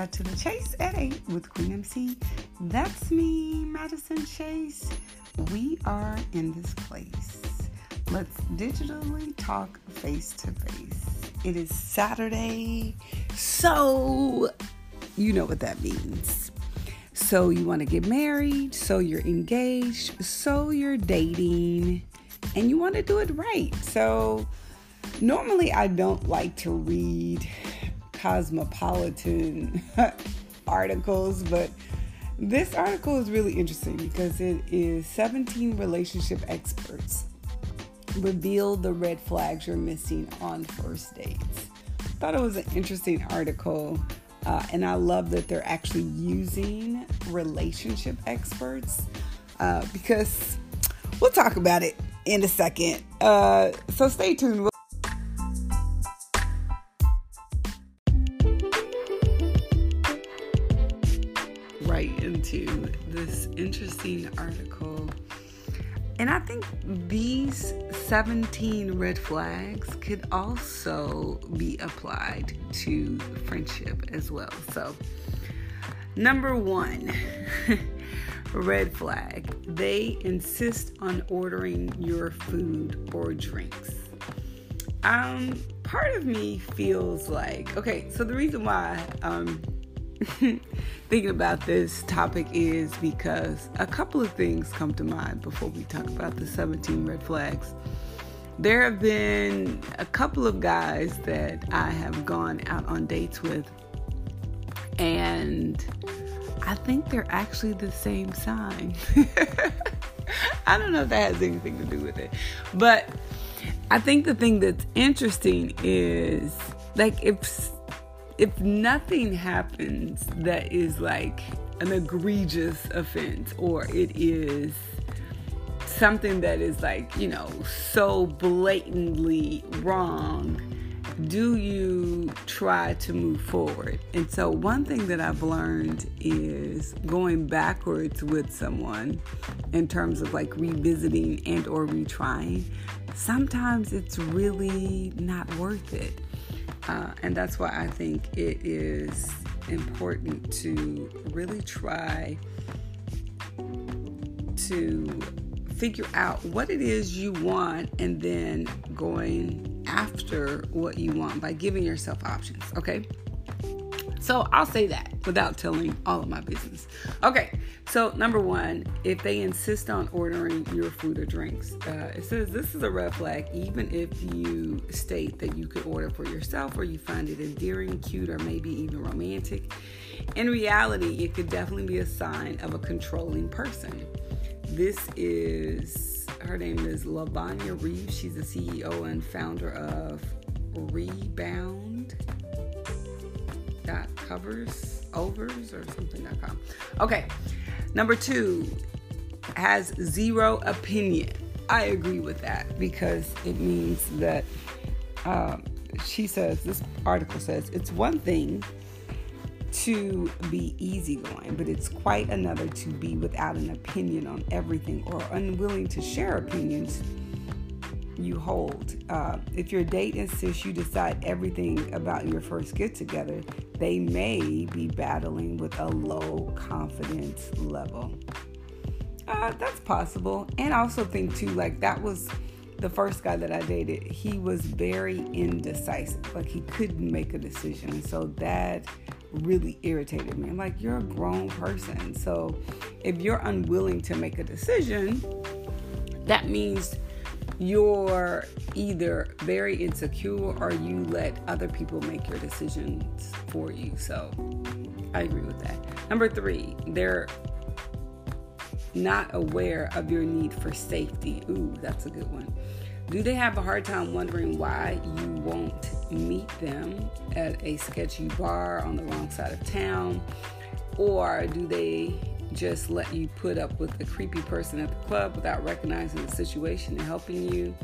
Cut to the Chase at 8 with Queen MC. That's me, Madison Chase. We are in this place. Let's digitally talk face to face. It is Saturday, so you know what that means. So you want to get married, so you're engaged, so you're dating, and you want to do it right. So normally I don't like to read cosmopolitan articles, but this article is really interesting because it is 17 relationship experts reveal the red flags you're missing on first dates. Thought it was an interesting article, uh, and I love that they're actually using relationship experts uh, because we'll talk about it in a second. Uh, so stay tuned. right interesting article. And I think these 17 red flags could also be applied to friendship as well. So, number one, red flag they insist on ordering your food or drinks. Um, part of me feels like, okay, so the reason why um thinking about this topic is because a couple of things come to mind before we talk about the 17 red flags. There have been a couple of guys that I have gone out on dates with, and I think they're actually the same sign. I don't know if that has anything to do with it, but I think the thing that's interesting is like if if nothing happens that is like an egregious offense or it is something that is like, you know, so blatantly wrong, do you try to move forward? And so, one thing that I've learned is going backwards with someone in terms of like revisiting and or retrying. Sometimes it's really not worth it. Uh, and that's why I think it is important to really try to figure out what it is you want and then going after what you want by giving yourself options, okay? So I'll say that without telling all of my business. Okay, so number one, if they insist on ordering your food or drinks, uh, it says this is a red flag, even if you state that you could order for yourself or you find it endearing, cute, or maybe even romantic. In reality, it could definitely be a sign of a controlling person. This is her name is Lavanya Reeves. She's the CEO and founder of Rebound dot covers overs or something.com. Okay. Number two has zero opinion. I agree with that because it means that um, she says, this article says, it's one thing to be easygoing, but it's quite another to be without an opinion on everything or unwilling to share opinions you hold. Uh, if your date insists you decide everything about your first get together, they may be battling with a low confidence level. Uh, that's possible. And I also think, too, like that was the first guy that I dated, he was very indecisive. Like he couldn't make a decision. And so that really irritated me. I'm like, you're a grown person. So if you're unwilling to make a decision, that means you're either very insecure or you let other people make your decisions for you. So I agree with that. Number three, they're not aware of your need for safety. Ooh, that's a good one. Do they have a hard time wondering why you won't meet them at a sketchy bar on the wrong side of town? Or do they just let you put up with the creepy person at the club without recognizing the situation and helping you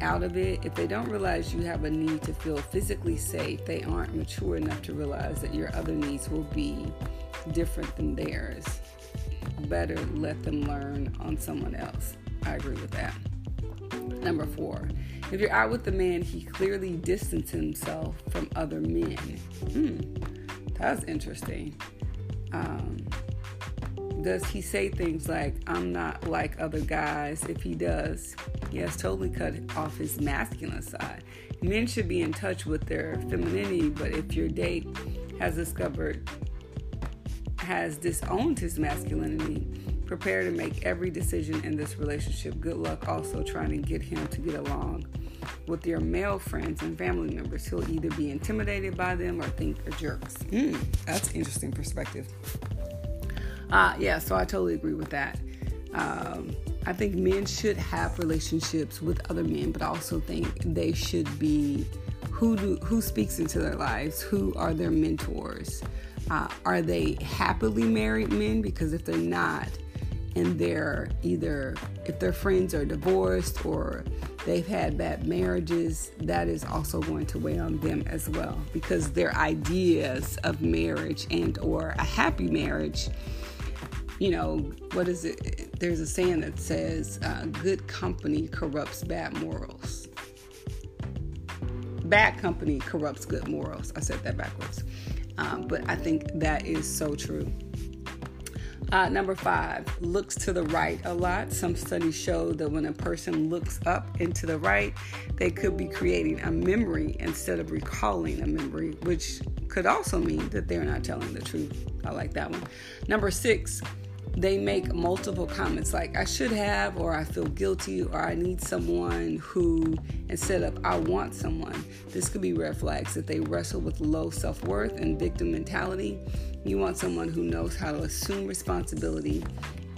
out of it. If they don't realize you have a need to feel physically safe, they aren't mature enough to realize that your other needs will be different than theirs. Better let them learn on someone else. I agree with that. Number four, if you're out with a man, he clearly distanced himself from other men. Hmm That's interesting. Um, does he say things like, I'm not like other guys? If he does, he has totally cut off his masculine side. Men should be in touch with their femininity, but if your date has discovered, has disowned his masculinity, prepare to make every decision in this relationship. Good luck also trying to get him to get along with your male friends and family members. He'll either be intimidated by them or think they're jerks. Mm, that's interesting perspective. Uh, yeah, so I totally agree with that. Um, I think men should have relationships with other men, but I also think they should be who do who speaks into their lives, who are their mentors. Uh, are they happily married men? Because if they're not, and they're either if their friends are divorced or they've had bad marriages, that is also going to weigh on them as well because their ideas of marriage and or a happy marriage you know, what is it? There's a saying that says, uh, good company corrupts bad morals. Bad company corrupts good morals. I said that backwards. Um, but I think that is so true. Uh, number five, looks to the right a lot. Some studies show that when a person looks up and to the right, they could be creating a memory instead of recalling a memory, which could also mean that they're not telling the truth. I like that one. Number six, they make multiple comments like I should have, or I feel guilty, or I need someone who, instead of I want someone, this could be red flags that they wrestle with low self worth and victim mentality. You want someone who knows how to assume responsibility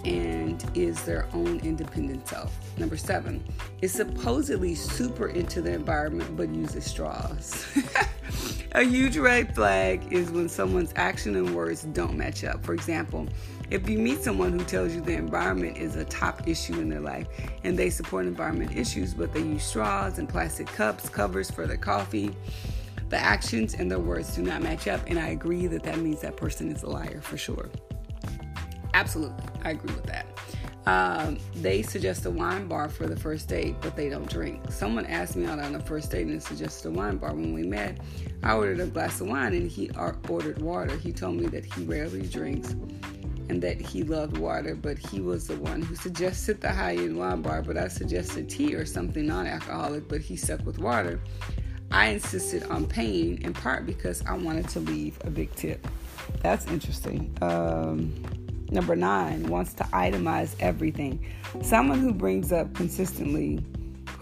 and is their own independent self. Number seven is supposedly super into the environment but uses straws. A huge red flag is when someone's action and words don't match up. For example, if you meet someone who tells you the environment is a top issue in their life and they support environment issues, but they use straws and plastic cups, covers for their coffee, the actions and their words do not match up. And I agree that that means that person is a liar for sure. Absolutely, I agree with that. Um, they suggest a wine bar for the first date, but they don't drink. Someone asked me out on a first date and suggested a wine bar. When we met, I ordered a glass of wine and he ordered water. He told me that he rarely drinks and that he loved water, but he was the one who suggested the high end wine bar, but I suggested tea or something non alcoholic, but he stuck with water. I insisted on paying in part because I wanted to leave a big tip. That's interesting. Um, number nine wants to itemize everything. Someone who brings up consistently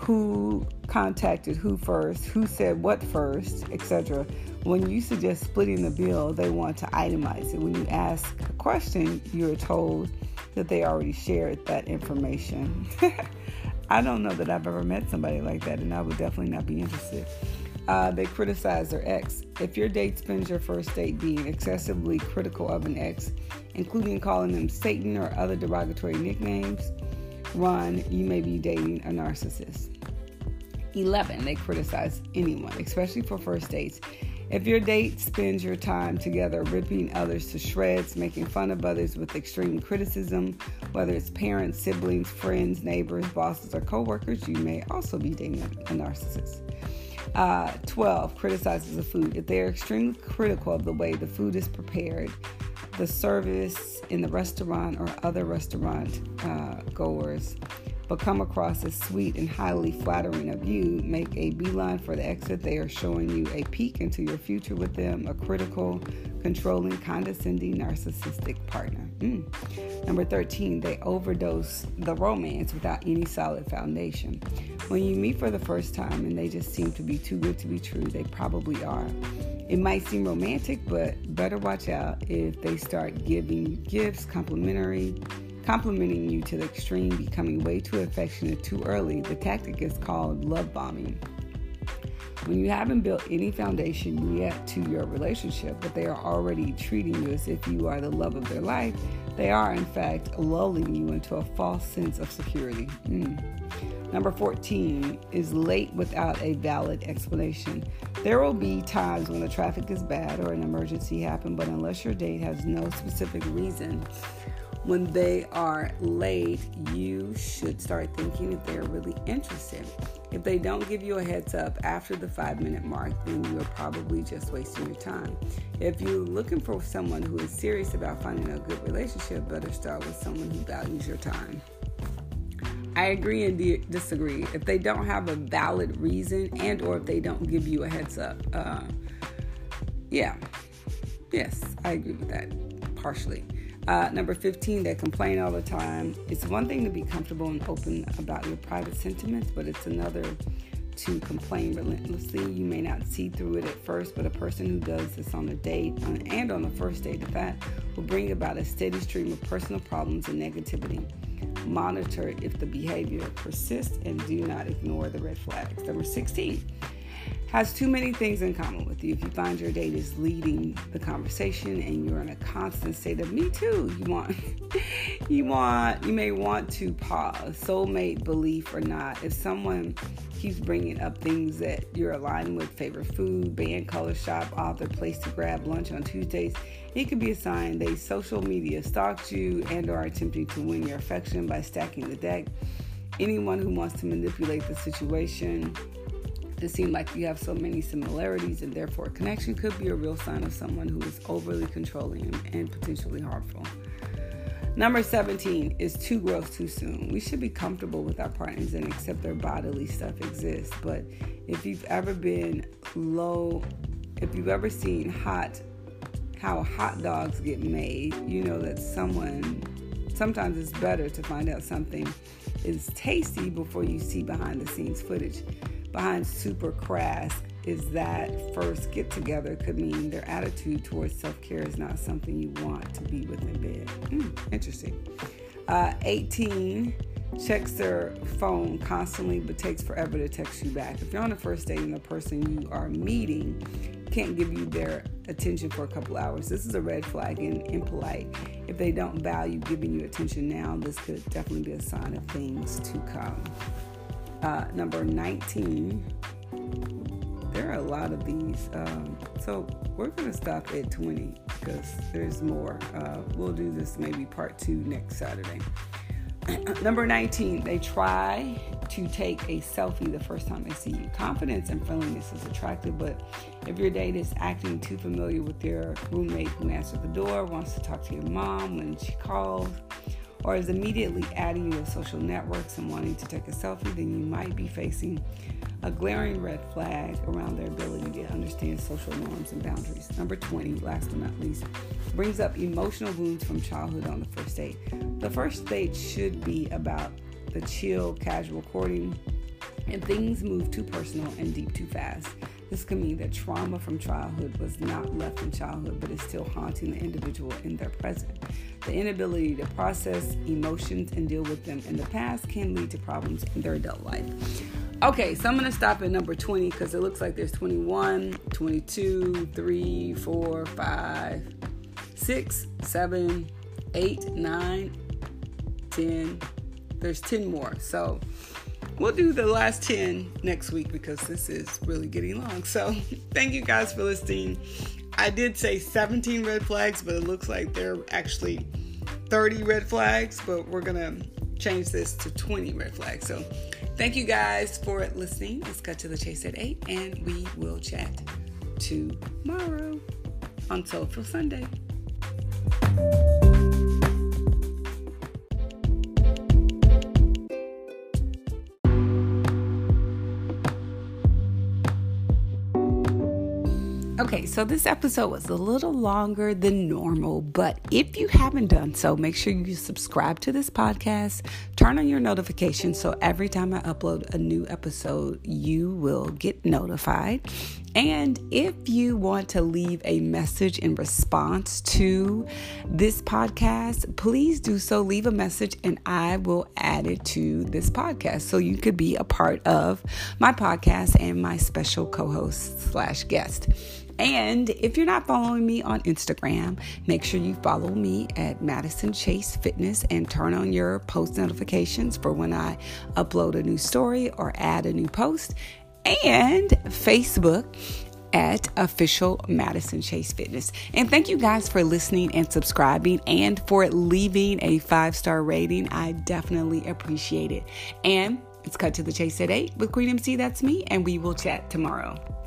who contacted who first, who said what first, etc. When you suggest splitting the bill, they want to itemize it. When you ask a question, you're told that they already shared that information. I don't know that I've ever met somebody like that, and I would definitely not be interested. Uh, they criticize their ex. If your date spends your first date being excessively critical of an ex, including calling them Satan or other derogatory nicknames, run, you may be dating a narcissist. 11. They criticize anyone, especially for first dates. If your date spends your time together ripping others to shreds, making fun of others with extreme criticism, whether it's parents, siblings, friends, neighbors, bosses, or coworkers, you may also be dating a narcissist. Uh, 12 criticizes the food. If they're extremely critical of the way the food is prepared, the service in the restaurant or other restaurant uh, goers, but come across as sweet and highly flattering of you, make a beeline for the exit. They are showing you a peek into your future with them, a critical, controlling, condescending, narcissistic partner. Mm. Number 13, they overdose the romance without any solid foundation. When you meet for the first time and they just seem to be too good to be true, they probably are. It might seem romantic, but better watch out if they start giving you gifts, complimentary complimenting you to the extreme, becoming way too affectionate too early. The tactic is called love bombing. When you haven't built any foundation yet to your relationship, but they are already treating you as if you are the love of their life, they are in fact lulling you into a false sense of security. Mm. Number 14 is late without a valid explanation. There will be times when the traffic is bad or an emergency happened, but unless your date has no specific reason when they are late, you should start thinking if they're really interested. If they don't give you a heads up after the five minute mark, then you are probably just wasting your time. If you're looking for someone who is serious about finding a good relationship, better start with someone who values your time. I agree and di- disagree. If they don't have a valid reason and or if they don't give you a heads up, uh, yeah, yes, I agree with that partially. Uh, number 15, they complain all the time. It's one thing to be comfortable and open about your private sentiments, but it's another to complain relentlessly. You may not see through it at first, but a person who does this on a date and on the first date of that will bring about a steady stream of personal problems and negativity. Monitor if the behavior persists and do not ignore the red flags. Number 16, has too many things in common with you. If you find your date is leading the conversation and you're in a constant state of me too, you want you want you may want to pause. Soulmate belief or not, if someone keeps bringing up things that you're aligned with, favorite food, band, color shop, author, place to grab lunch on Tuesdays, it could be a sign they social media stalked you and are attempting to win your affection by stacking the deck. Anyone who wants to manipulate the situation to seem like you have so many similarities and therefore a connection could be a real sign of someone who is overly controlling and potentially harmful. Number 17 is too gross too soon. We should be comfortable with our partners and accept their bodily stuff exists. But if you've ever been low, if you've ever seen hot, how hot dogs get made, you know that someone, sometimes it's better to find out something is tasty before you see behind the scenes footage behind super crass is that first get together could mean their attitude towards self care is not something you want to be with in bed. Mm, interesting. Uh, 18 checks their phone constantly but takes forever to text you back. If you're on a first date and the person you are meeting can't give you their attention for a couple hours, this is a red flag and impolite. If they don't value giving you attention now, this could definitely be a sign of things to come. Uh, number 19. There are a lot of these. Um, so we're going to stop at 20 because there's more. Uh, we'll do this maybe part two next Saturday. Number 19, they try to take a selfie the first time they see you. Confidence and friendliness is attractive, but if your date is acting too familiar with your roommate who answered the door, wants to talk to your mom when she calls, or is immediately adding you to social networks and wanting to take a selfie, then you might be facing a glaring red flag around their ability to understand social norms and boundaries. Number 20, last but not least, brings up emotional wounds from childhood on the first date. The first date should be about the chill, casual courting, and things move too personal and deep too fast. This could mean that trauma from childhood was not left in childhood but is still haunting the individual in their present. The inability to process emotions and deal with them in the past can lead to problems in their adult life. Okay, so I'm going to stop at number 20 because it looks like there's 21, 22, 3, 4, 5, 6, 7, 8, 9, 10. There's 10 more. So we'll do the last 10 next week because this is really getting long. So thank you guys for listening. I did say 17 red flags, but it looks like there are actually 30 red flags, but we're going to change this to 20 red flags. So thank you guys for listening. Let's cut to the chase at 8, and we will chat tomorrow on Soulful Sunday. Okay, so this episode was a little longer than normal, but if you haven't done so, make sure you subscribe to this podcast, turn on your notifications so every time I upload a new episode, you will get notified. And if you want to leave a message in response to this podcast, please do so. Leave a message and I will add it to this podcast so you could be a part of my podcast and my special co host slash guest. And if you're not following me on Instagram, make sure you follow me at Madison Chase Fitness and turn on your post notifications for when I upload a new story or add a new post. And Facebook at official Madison Chase Fitness. And thank you guys for listening and subscribing and for leaving a five star rating. I definitely appreciate it. And it's cut to the chase at 8 with Queen MC. That's me. And we will chat tomorrow.